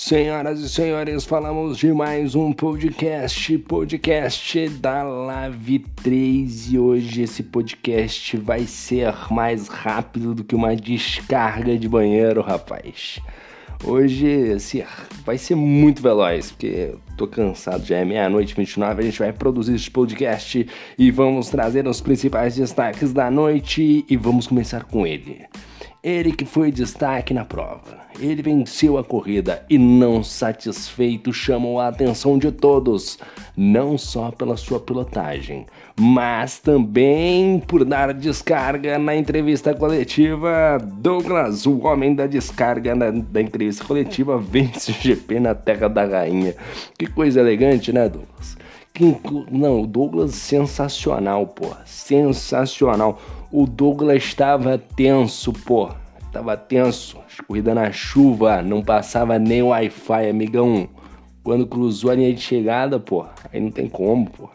Senhoras e senhores, falamos de mais um podcast, podcast da Live 3 e hoje esse podcast vai ser mais rápido do que uma descarga de banheiro, rapaz. Hoje assim, vai ser muito veloz, porque tô cansado, já é meia-noite 29, a gente vai produzir esse podcast e vamos trazer os principais destaques da noite e vamos começar com ele. Ele que foi destaque na prova. Ele venceu a corrida e, não satisfeito, chamou a atenção de todos, não só pela sua pilotagem, mas também por dar descarga na entrevista coletiva. Douglas, o homem da descarga na, da entrevista coletiva, vence o GP na Terra da Rainha. Que coisa elegante, né, Douglas? Que, não, o Douglas sensacional, pô, sensacional o Douglas estava tenso, pô. Tava tenso. Corrida na chuva, não passava nem Wi-Fi, amigão. Quando cruzou a linha de chegada, pô, aí não tem como, pô.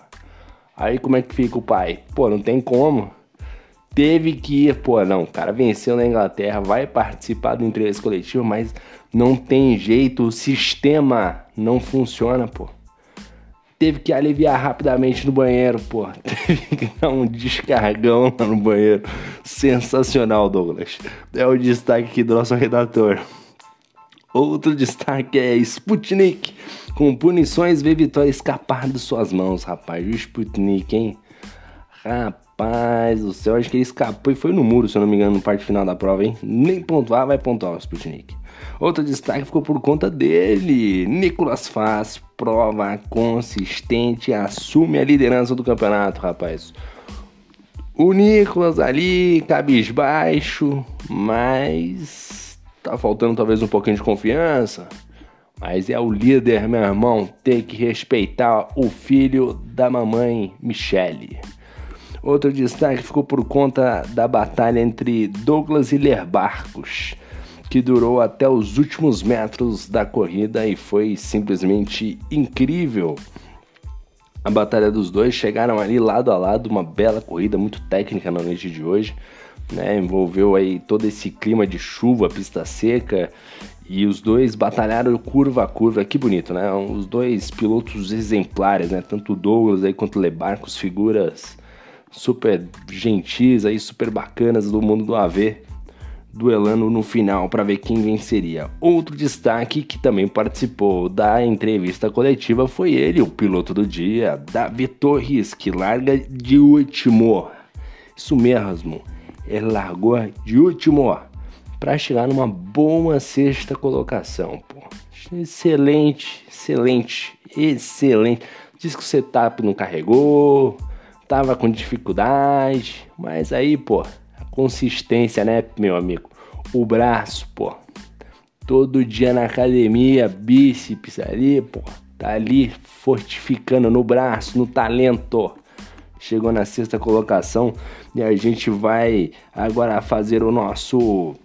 Aí como é que fica o pai? Pô, não tem como. Teve que ir, pô, não, o cara venceu na Inglaterra, vai participar do entrevista coletivo, mas não tem jeito, o sistema não funciona, pô teve que aliviar rapidamente no banheiro, pô. Teve que dar um descargão lá no banheiro. Sensacional, Douglas. É o destaque do nosso redator. Outro destaque é Sputnik. Com punições, vê Vitória escapar de suas mãos, rapaz. O Sputnik, hein? Rapaz do céu, acho que ele escapou e foi no muro, se eu não me engano, no parte final da prova, hein? Nem pontuar, vai pontuar o Sputnik. Outro destaque ficou por conta dele. Nicolas Faz prova consistente, assume a liderança do campeonato, rapaz. O Nicolas ali, cabisbaixo, mas tá faltando talvez um pouquinho de confiança. Mas é o líder, meu irmão, tem que respeitar o filho da mamãe Michele. Outro destaque ficou por conta da batalha entre Douglas e Lerbarcos que durou até os últimos metros da corrida e foi simplesmente incrível. A batalha dos dois chegaram ali lado a lado, uma bela corrida muito técnica na noite de hoje, né? Envolveu aí todo esse clima de chuva, pista seca e os dois batalharam curva a curva, que bonito, né? Os dois pilotos exemplares, né? Tanto Douglas aí quanto Lebarcos, figuras super gentis aí, super bacanas do mundo do AV duelando no final para ver quem venceria. Outro destaque que também participou da entrevista coletiva foi ele, o piloto do dia, Davi Torres, que larga de último. Isso mesmo, ele largou de último para chegar numa boa sexta colocação. Pô. Excelente, excelente, excelente. Diz que o setup não carregou, tava com dificuldade, mas aí, pô, consistência, né, meu amigo? O braço, pô. Todo dia na academia, bíceps ali, pô. Tá ali fortificando no braço, no talento. Chegou na sexta colocação e a gente vai agora fazer o nosso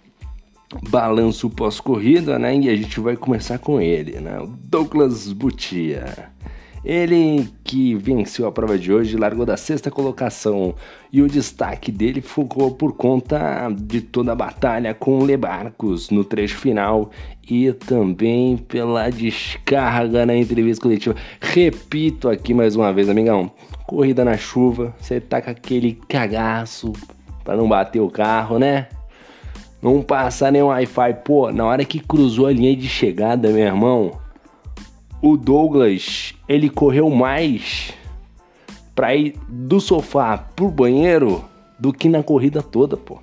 balanço pós-corrida, né? E a gente vai começar com ele, né? Douglas Butia. Ele que venceu a prova de hoje largou da sexta colocação e o destaque dele ficou por conta de toda a batalha com o Lebarcos no trecho final e também pela descarga na entrevista coletiva. Repito aqui mais uma vez, amigão: corrida na chuva, você tá com aquele cagaço para não bater o carro, né? Não passa nem Wi-Fi. Pô, na hora que cruzou a linha de chegada, meu irmão o Douglas ele correu mais para ir do sofá pro banheiro do que na corrida toda, pô.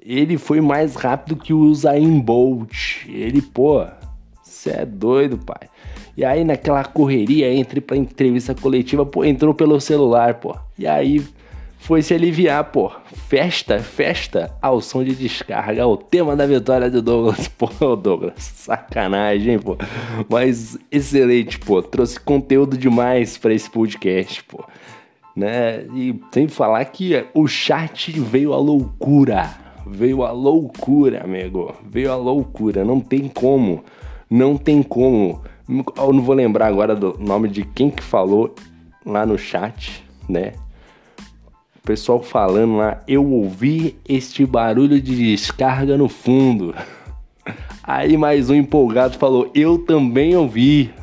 Ele foi mais rápido que o Usain Bolt. Ele, pô, você é doido, pai. E aí naquela correria entre pra entrevista coletiva, pô, entrou pelo celular, pô. E aí foi se aliviar, pô. Festa, festa ao som de descarga. O tema da vitória do Douglas. Pô, Douglas, sacanagem, pô. Mas excelente, pô. Trouxe conteúdo demais para esse podcast, pô. Né? E tem que falar que o chat veio a loucura. Veio a loucura, amigo. Veio a loucura. Não tem como. Não tem como. Eu não vou lembrar agora do nome de quem que falou lá no chat, né? O pessoal falando lá, eu ouvi este barulho de descarga no fundo. Aí mais um empolgado falou: Eu também ouvi.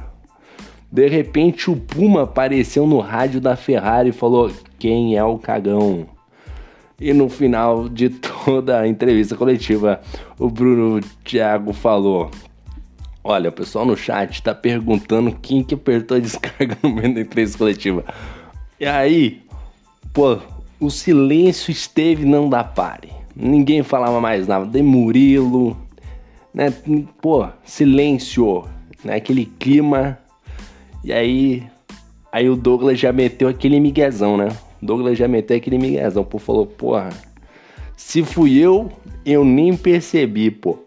De repente o Puma apareceu no rádio da Ferrari e falou: Quem é o cagão? E no final de toda a entrevista coletiva, o Bruno Thiago falou: Olha, o pessoal no chat está perguntando quem que apertou a descarga no meio da entrevista coletiva. E aí, pô, o silêncio esteve não dá pare. Ninguém falava mais nada. De Murilo, né? Pô, silêncio, né? Aquele clima. E aí, aí o Douglas já meteu aquele miguezão, né? O Douglas já meteu aquele miguezão. Pô, falou, porra, se fui eu, eu nem percebi, pô.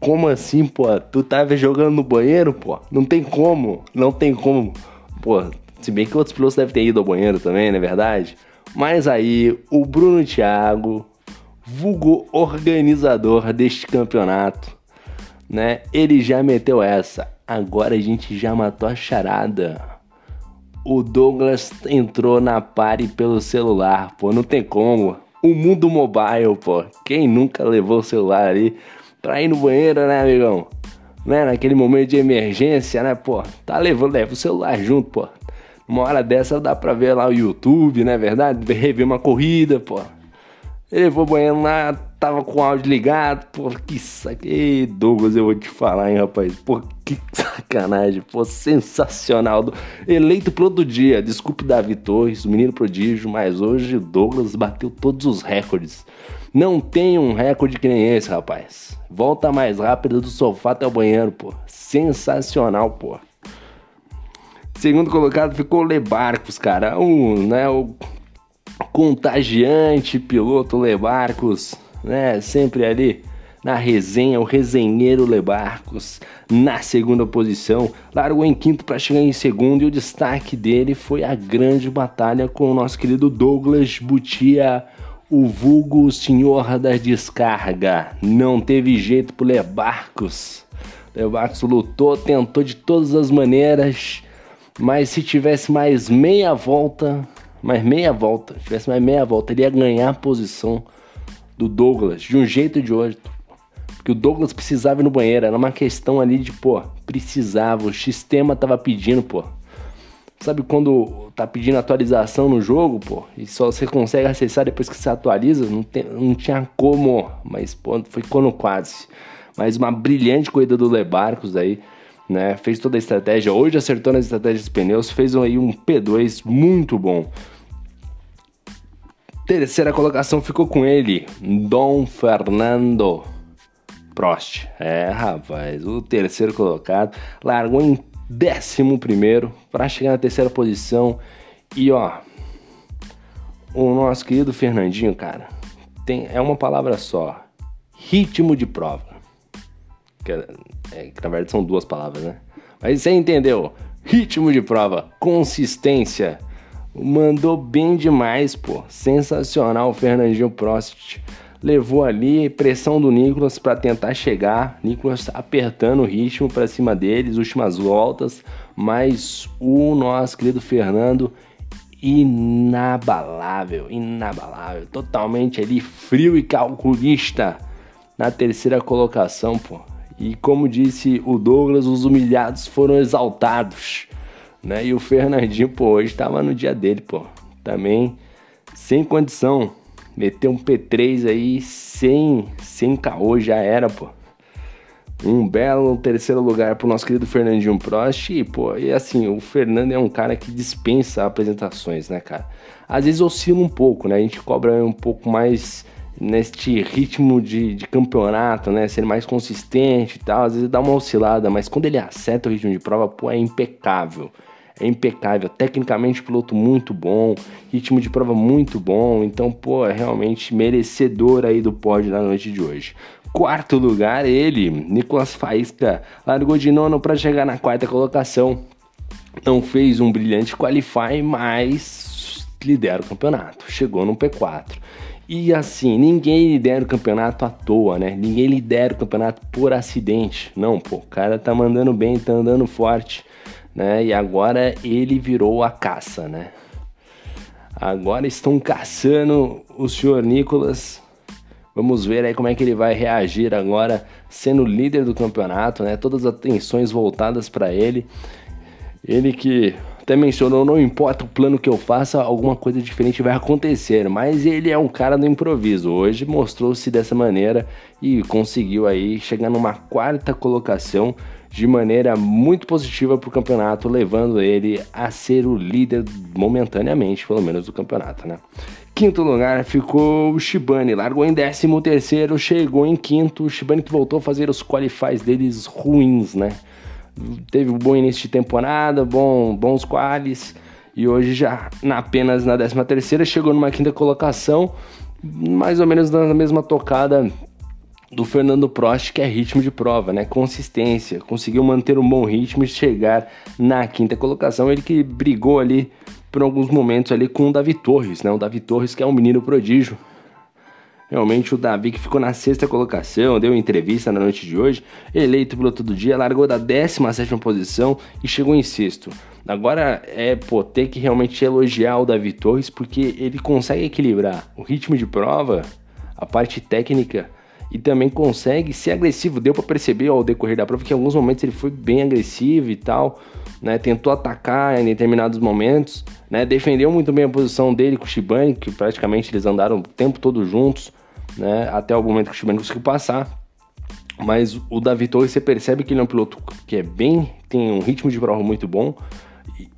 Como assim, pô? Tu tava jogando no banheiro, pô? Não tem como, não tem como. Pô, se bem que outros pilotos devem ter ido ao banheiro também, não é verdade? Mas aí, o Bruno Thiago, vulgo organizador deste campeonato, né? Ele já meteu essa. Agora a gente já matou a charada. O Douglas entrou na pare pelo celular, pô, não tem como. O mundo mobile, pô. Quem nunca levou o celular ali pra ir no banheiro, né, amigão? Né, naquele momento de emergência, né, pô? Tá levando, leva o celular junto, pô. Uma hora dessa dá pra ver lá o YouTube, né, verdade? Rever uma corrida, pô. Ele levou o banheiro lá, tava com o áudio ligado, pô, que saque. Douglas, eu vou te falar, hein, rapaz. Pô, que sacanagem, pô, sensacional. Eleito piloto do dia, desculpe Davi Torres, o menino prodígio, mas hoje Douglas bateu todos os recordes. Não tem um recorde que nem esse, rapaz. Volta mais rápido do sofá até o banheiro, pô. Sensacional, pô. Segundo colocado ficou Lebarcos, cara. Né, o contagiante piloto Lebarcos, né? Sempre ali na resenha, o resenheiro Lebarcos na segunda posição, largou em quinto para chegar em segundo e o destaque dele foi a grande batalha com o nosso querido Douglas Butia, o vulgo senhor da descarga. Não teve jeito pro Lebarcos. Lebarcos lutou, tentou de todas as maneiras, mas se tivesse mais meia volta, mais meia volta, tivesse mais meia volta, ele ia ganhar a posição do Douglas, de um jeito ou de outro. Porque o Douglas precisava ir no banheiro, era uma questão ali de, pô, precisava, o sistema tava pedindo, pô. Sabe quando tá pedindo atualização no jogo, pô, e só você consegue acessar depois que você atualiza? Não, tem, não tinha como, mas, pô, foi quando quase. Mas uma brilhante corrida do Lebarcos aí, né? Fez toda a estratégia, hoje acertou nas estratégias dos pneus, fez aí um P2 muito bom. Terceira colocação ficou com ele, Dom Fernando Prost. É, rapaz, o terceiro colocado largou em décimo primeiro para chegar na terceira posição. E ó, o nosso querido Fernandinho, cara, tem, é uma palavra só: ritmo de prova. É, que na verdade são duas palavras, né? Mas você entendeu? Ritmo de prova, consistência Mandou bem demais, pô. Sensacional o Fernandinho Prost. Levou ali pressão do Nicolas para tentar chegar. Nicolas apertando o ritmo para cima deles, últimas voltas. Mas o nosso querido Fernando inabalável, inabalável, totalmente ali frio e calculista na terceira colocação, pô. E como disse o Douglas, os humilhados foram exaltados né? E o Fernandinho, pô, hoje tava no dia dele, pô. Também sem condição. Meteu um P3 aí sem, sem caô, já era, pô. Um belo terceiro lugar pro nosso querido Fernandinho Prost. E, pô, e assim, o Fernando é um cara que dispensa apresentações, né, cara? Às vezes oscila um pouco, né? A gente cobra um pouco mais neste ritmo de, de campeonato, né? Ser mais consistente e tal. Às vezes dá uma oscilada, mas quando ele acerta o ritmo de prova, pô, é impecável é impecável. Tecnicamente, piloto muito bom, ritmo de prova muito bom. Então, pô, é realmente merecedor aí do pódio na noite de hoje. Quarto lugar, ele, Nicolas Faísca, largou de nono para chegar na quarta colocação. Não fez um brilhante qualify, mas lidera o campeonato. Chegou no P4. E assim, ninguém lidera o campeonato à toa, né? Ninguém lidera o campeonato por acidente. Não, pô, o cara tá mandando bem, tá andando forte né? E agora ele virou a caça, né? Agora estão caçando o senhor Nicolas Vamos ver aí como é que ele vai reagir agora, sendo líder do campeonato, né? Todas as atenções voltadas para ele. Ele que até mencionou, não importa o plano que eu faça, alguma coisa diferente vai acontecer, mas ele é um cara do improviso. Hoje mostrou-se dessa maneira e conseguiu aí chegar numa quarta colocação de maneira muito positiva para o campeonato, levando ele a ser o líder momentaneamente, pelo menos do campeonato, né? Quinto lugar ficou o Shibane, largou em décimo terceiro, chegou em quinto. O Shibane que voltou a fazer os qualifies deles ruins, né? Teve um bom início de temporada, bom, bons qualis e hoje já na, apenas na décima terceira chegou numa quinta colocação, mais ou menos na mesma tocada do Fernando Prost, que é ritmo de prova, né? Consistência, conseguiu manter um bom ritmo e chegar na quinta colocação. Ele que brigou ali por alguns momentos ali com o Davi Torres, né? O Davi Torres que é um menino prodígio. Realmente o Davi que ficou na sexta colocação, deu entrevista na noite de hoje, eleito piloto do dia, largou da 17 posição e chegou em sexto. Agora é pô, ter que realmente elogiar o Davi Torres porque ele consegue equilibrar o ritmo de prova, a parte técnica e também consegue ser agressivo. Deu para perceber ao decorrer da prova que em alguns momentos ele foi bem agressivo e tal, né? Tentou atacar em determinados momentos, né? Defendeu muito bem a posição dele com o Shibane, que praticamente eles andaram o tempo todo juntos, né? Até o momento que o Shibane conseguiu passar. Mas o Davi Torres, você percebe que ele é um piloto que é bem, tem um ritmo de prova muito bom,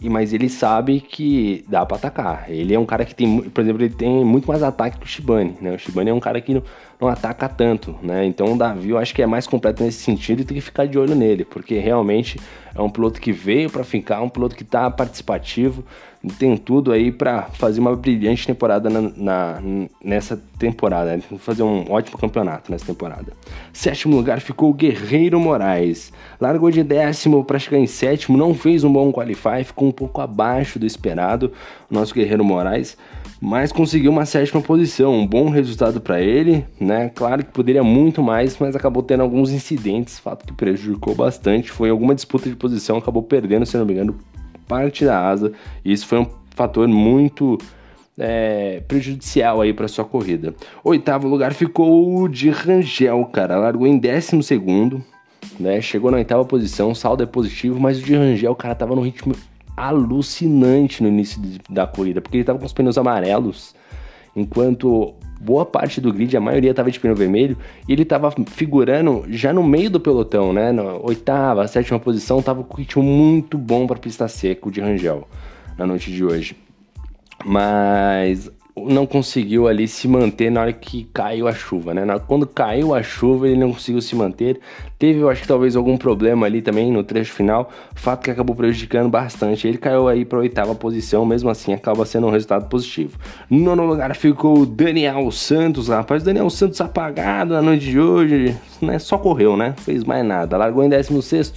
e, mas ele sabe que dá para atacar. Ele é um cara que tem, por exemplo, ele tem muito mais ataque que o Shibane, né? O Shibane é um cara que não, não ataca tanto, né? Então o Davi eu acho que é mais completo nesse sentido e tem que ficar de olho nele, porque realmente é um piloto que veio para ficar, um piloto que tá participativo, tem tudo aí para fazer uma brilhante temporada na, na, nessa temporada, fazer um ótimo campeonato nessa temporada. Sétimo lugar ficou o Guerreiro Moraes, largou de décimo para chegar em sétimo, não fez um bom qualify, ficou um pouco abaixo do esperado, o nosso Guerreiro Moraes, mas conseguiu uma sétima posição, um bom resultado para ele, né? Claro que poderia muito mais, mas acabou tendo alguns incidentes, fato que prejudicou bastante, foi alguma disputa de posição, acabou perdendo, se não me engano, parte da asa, e isso foi um fator muito é, prejudicial aí para sua corrida. Oitavo lugar ficou o de Rangel, cara, largou em décimo segundo, né? Chegou na oitava posição, saldo é positivo, mas o de Rangel, cara, tava no ritmo alucinante no início da corrida, porque ele tava com os pneus amarelos, enquanto boa parte do grid, a maioria estava de pneu vermelho, e ele estava figurando já no meio do pelotão, né? Na oitava, sétima posição, estava com ritmo muito bom para pista seca, de Rangel, na noite de hoje. Mas não conseguiu ali se manter na hora que caiu a chuva, né? Quando caiu a chuva, ele não conseguiu se manter. Teve, eu acho que talvez algum problema ali também no trecho final, fato que acabou prejudicando bastante. Ele caiu aí para oitava posição, mesmo assim acaba sendo um resultado positivo. No nono lugar ficou o Daniel Santos, rapaz. Daniel Santos apagado na noite de hoje, né? Só correu, né? Fez mais nada. Largou em 16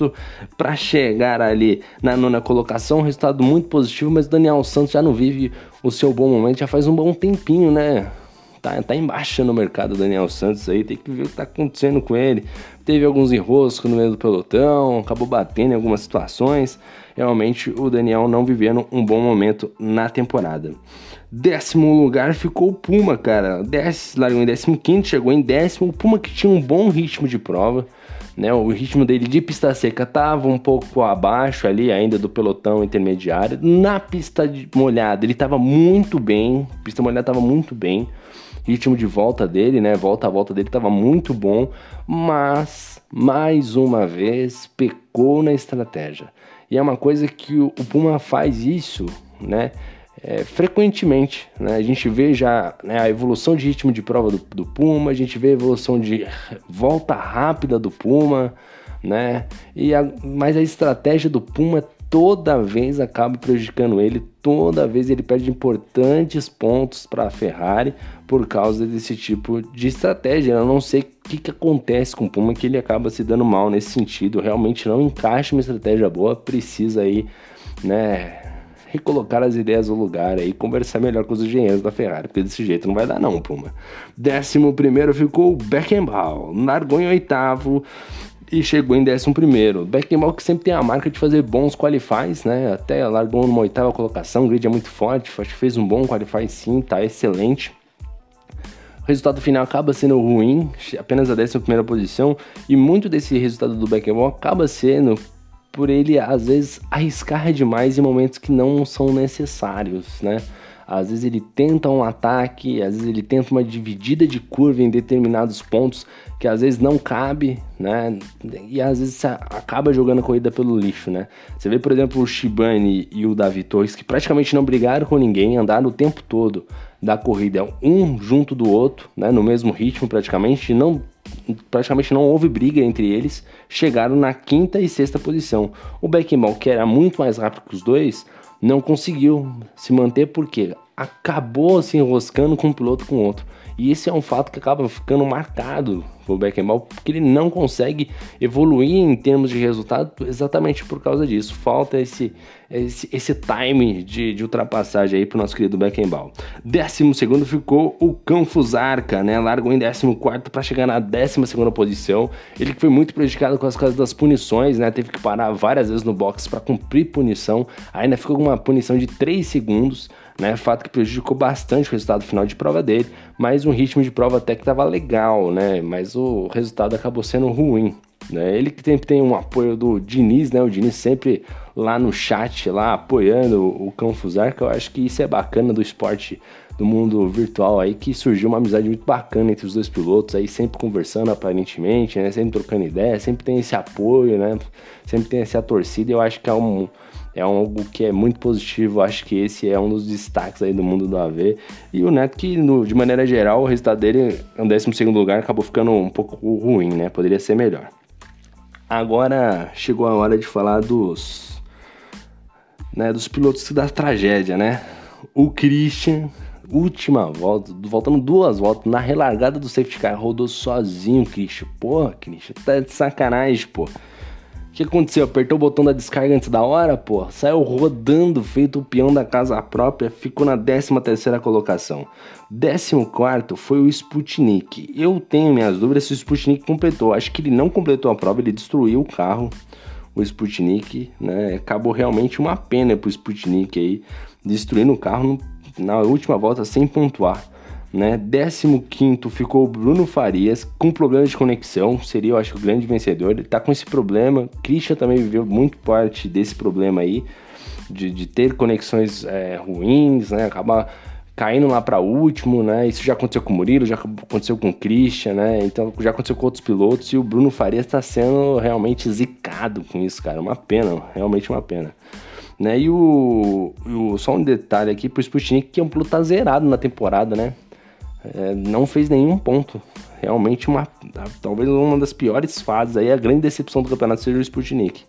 para chegar ali na nona colocação, resultado muito positivo, mas Daniel Santos já não vive o seu bom momento já faz um bom tempinho, né? Tá, tá embaixo no mercado Daniel Santos aí, tem que ver o que tá acontecendo com ele. Teve alguns enroscos no meio do pelotão, acabou batendo em algumas situações. Realmente o Daniel não vivendo um bom momento na temporada. Décimo lugar ficou o Puma, cara. Dez, largou em décimo quinto, chegou em décimo. O Puma que tinha um bom ritmo de prova né? O ritmo dele de pista seca estava um pouco abaixo ali ainda do pelotão intermediário. Na pista molhada ele estava muito bem, pista molhada estava muito bem. Ritmo de volta dele, né? Volta a volta dele estava muito bom, mas mais uma vez pecou na estratégia. E é uma coisa que o Puma faz isso, né? É, frequentemente. Né? A gente vê já né, a evolução de ritmo de prova do, do, Puma, a gente vê a evolução de volta rápida do Puma, né? E a, mas a estratégia do Puma toda vez acaba prejudicando ele, toda vez ele perde importantes pontos para a Ferrari por causa desse tipo de estratégia. Eu não sei o que, que acontece com o Puma que ele acaba se dando mal nesse sentido. Realmente não encaixa uma estratégia boa, precisa aí, né? Recolocar as ideias no lugar aí, conversar melhor com os engenheiros da Ferrari, porque desse jeito não vai dar não, Puma. Décimo primeiro ficou o Beckenbauer, largou em oitavo e chegou em décimo primeiro. Beckenbauer que sempre tem a marca de fazer bons qualifies, né? Até largou numa oitava colocação, o grid é muito forte, acho que fez um bom qualify sim, tá excelente. O resultado final acaba sendo ruim, apenas a 11 posição, e muito desse resultado do Beckenbauer acaba sendo por ele às vezes arriscar demais em momentos que não são necessários, né? Às vezes ele tenta um ataque, às vezes ele tenta uma dividida de curva em determinados pontos que às vezes não cabe, né? E às vezes acaba jogando a corrida pelo lixo, né? Você vê, por exemplo, o Shibane e o Davi Torres que praticamente não brigaram com ninguém, andaram o tempo todo da corrida um junto do outro, né? No mesmo ritmo praticamente, não praticamente não houve briga entre eles, chegaram na quinta e sexta posição. O Beckenbauer, que era muito mais rápido que os dois, não conseguiu se manter porque acabou se enroscando com um piloto com outro. E esse é um fato que acaba ficando marcado o Beckenbauer, porque ele não consegue evoluir em termos de resultado exatamente por causa disso. Falta esse, esse, esse time de, de ultrapassagem aí pro nosso querido Beckenbauer. Décimo segundo ficou o Canfusarca, né? Largou em décimo quarto para chegar na décima segunda posição. Ele que foi muito prejudicado com as causas das punições, né? Teve que parar várias vezes no box para cumprir punição. Ainda ficou com uma punição de 3 segundos né? Fato que prejudicou bastante o resultado final de prova dele, mas um ritmo de prova até que estava legal, né? Mas o resultado acabou sendo ruim. Né? Ele que sempre tem um apoio do Diniz, né? O Diniz sempre lá no chat, lá apoiando o Cão Fusar, que eu acho que isso é bacana do esporte do mundo virtual aí, que surgiu uma amizade muito bacana entre os dois pilotos aí, sempre conversando aparentemente, né? Sempre trocando ideia, sempre tem esse apoio, né? Sempre tem essa torcida, eu acho que é um é algo que é muito positivo. Acho que esse é um dos destaques aí do mundo do AV. E o Neto, que no, de maneira geral, o resultado dele, no 12 lugar, acabou ficando um pouco ruim, né? Poderia ser melhor. Agora chegou a hora de falar dos, né, dos pilotos da tragédia, né? O Christian, última volta, voltando duas voltas, na relargada do safety car, rodou sozinho, Christian. Porra, Christian, tá de sacanagem, pô que aconteceu? Apertou o botão da descarga antes da hora, pô. Saiu rodando, feito o peão da casa própria, ficou na 13 terceira colocação. 14 foi o Sputnik. Eu tenho minhas dúvidas se o Sputnik completou. Acho que ele não completou a prova, ele destruiu o carro, o Sputnik, né? Acabou realmente uma pena pro Sputnik aí, destruindo o carro na última volta sem pontuar né? 15 ficou o Bruno Farias com problema de conexão, seria eu acho o grande vencedor. Ele tá com esse problema. Christian também viveu muito parte desse problema aí de, de ter conexões é, ruins, né? Acabar caindo lá para último, né? Isso já aconteceu com o Murilo, já aconteceu com o Christian, né? Então já aconteceu com outros pilotos e o Bruno Farias está sendo realmente zicado com isso, cara. Uma pena, realmente uma pena. Né? E o, o só um detalhe aqui pro Sputnik que é um piloto tá zerado na temporada, né? É, não fez nenhum ponto. Realmente uma talvez uma das piores fases aí, a grande decepção do campeonato seja o Sputnik.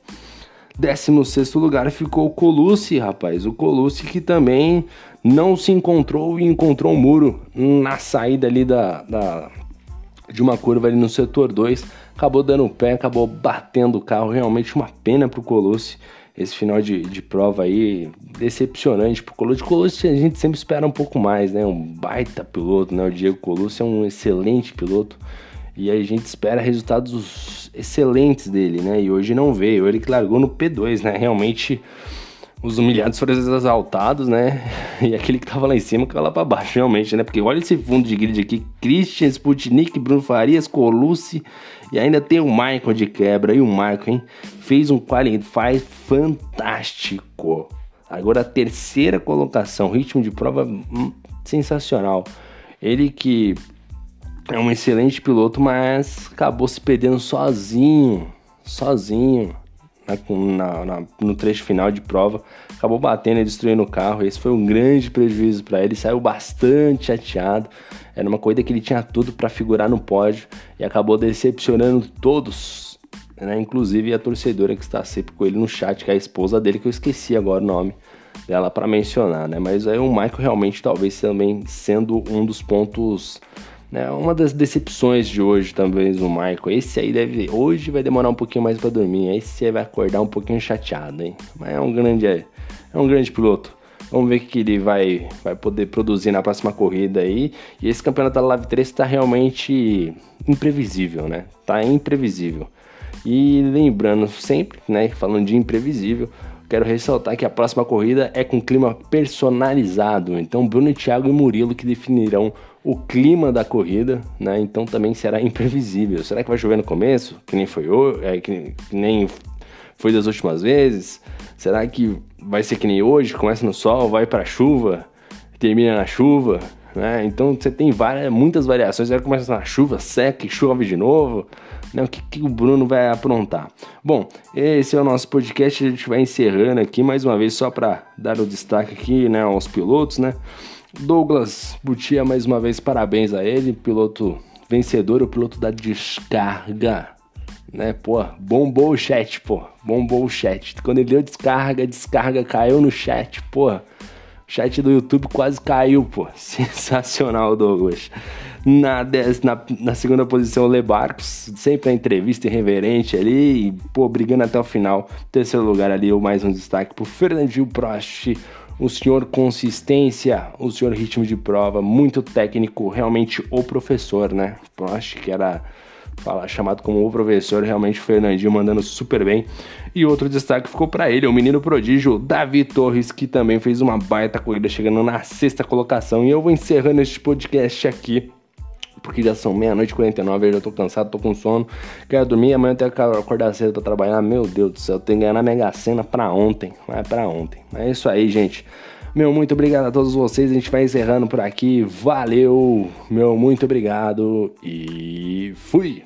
16 lugar ficou o Colucci, rapaz. O Colucci que também não se encontrou e encontrou um muro na saída ali da, da de uma curva ali no setor 2. Acabou dando o pé, acabou batendo o carro. Realmente uma pena pro Colucci esse final de, de prova aí decepcionante pro Colucci. Colucci a gente sempre espera um pouco mais, né? Um baita piloto, né? O Diego Colucci é um excelente piloto e a gente espera resultados excelentes dele, né? E hoje não veio. Ele que largou no P2, né? Realmente os humilhados foram exaltados, né? E aquele que tava lá em cima caiu lá pra baixo, realmente, né? Porque olha esse fundo de grid aqui: Christian, Sputnik, Bruno Farias, Colucci e ainda tem o Michael de quebra. E o Michael, hein? Fez um qualify fantástico. Agora a terceira colocação, ritmo de prova hum, sensacional. Ele que é um excelente piloto, mas acabou se perdendo sozinho, sozinho na, na, no trecho final de prova, acabou batendo e destruindo o carro. Esse foi um grande prejuízo para ele, saiu bastante chateado. Era uma corrida que ele tinha tudo para figurar no pódio e acabou decepcionando todos, né? inclusive a torcedora que está sempre com ele no chat, que é a esposa dele, que eu esqueci agora o nome dela para mencionar, né? Mas aí o Michael realmente talvez também sendo um dos pontos né? Uma das decepções de hoje, talvez, o Michael. Esse aí deve. Hoje vai demorar um pouquinho mais para dormir. Esse aí vai acordar um pouquinho chateado, hein? Mas é um grande. É, é um grande piloto. Vamos ver o que ele vai, vai poder produzir na próxima corrida aí. E esse campeonato da Live 3 está realmente imprevisível, né? Tá imprevisível. E lembrando sempre, né, falando de imprevisível, quero ressaltar que a próxima corrida é com clima personalizado. Então, Bruno, Thiago e Murilo que definirão o clima da corrida, né? Então também será imprevisível. Será que vai chover no começo, que nem foi hoje, é, que, nem foi das últimas vezes? Será que vai ser que nem hoje, começa no sol, vai para chuva, termina na chuva, né? Então você tem várias, muitas variações. Que começa na chuva, seca e chove de novo? Né? O que, que o Bruno vai aprontar? Bom, esse é o nosso podcast. A gente vai encerrando aqui mais uma vez só para dar o destaque aqui, né, aos pilotos, né? Douglas Butia, mais uma vez, parabéns a ele, piloto vencedor, o piloto da descarga, né? Pô, bombou o chat, pô, bombou o chat. Quando ele deu descarga, descarga caiu no chat, pô. O chat do YouTube quase caiu, pô. Sensacional, Douglas. Na, na, na segunda posição, Lebarcos, sempre a entrevista irreverente ali, e, pô, brigando até o final. Terceiro lugar ali, mais um destaque pro Fernandinho Prost, o senhor consistência, o senhor ritmo de prova, muito técnico, realmente o professor, né? Prost, que era chamado como o professor, realmente o Fernandinho mandando super bem. E outro destaque ficou para ele, o menino prodígio Davi Torres, que também fez uma baita corrida, chegando na sexta colocação. E eu vou encerrando este podcast aqui porque já são meia-noite e 49, eu já tô cansado, tô com sono, quero dormir, amanhã eu tenho que acordar cedo pra trabalhar. Meu Deus do céu, eu tenho que ganhar na Mega Sena pra ontem, vai pra ontem. É isso aí, gente. Meu muito obrigado a todos vocês, a gente vai encerrando por aqui. Valeu, meu muito obrigado e fui!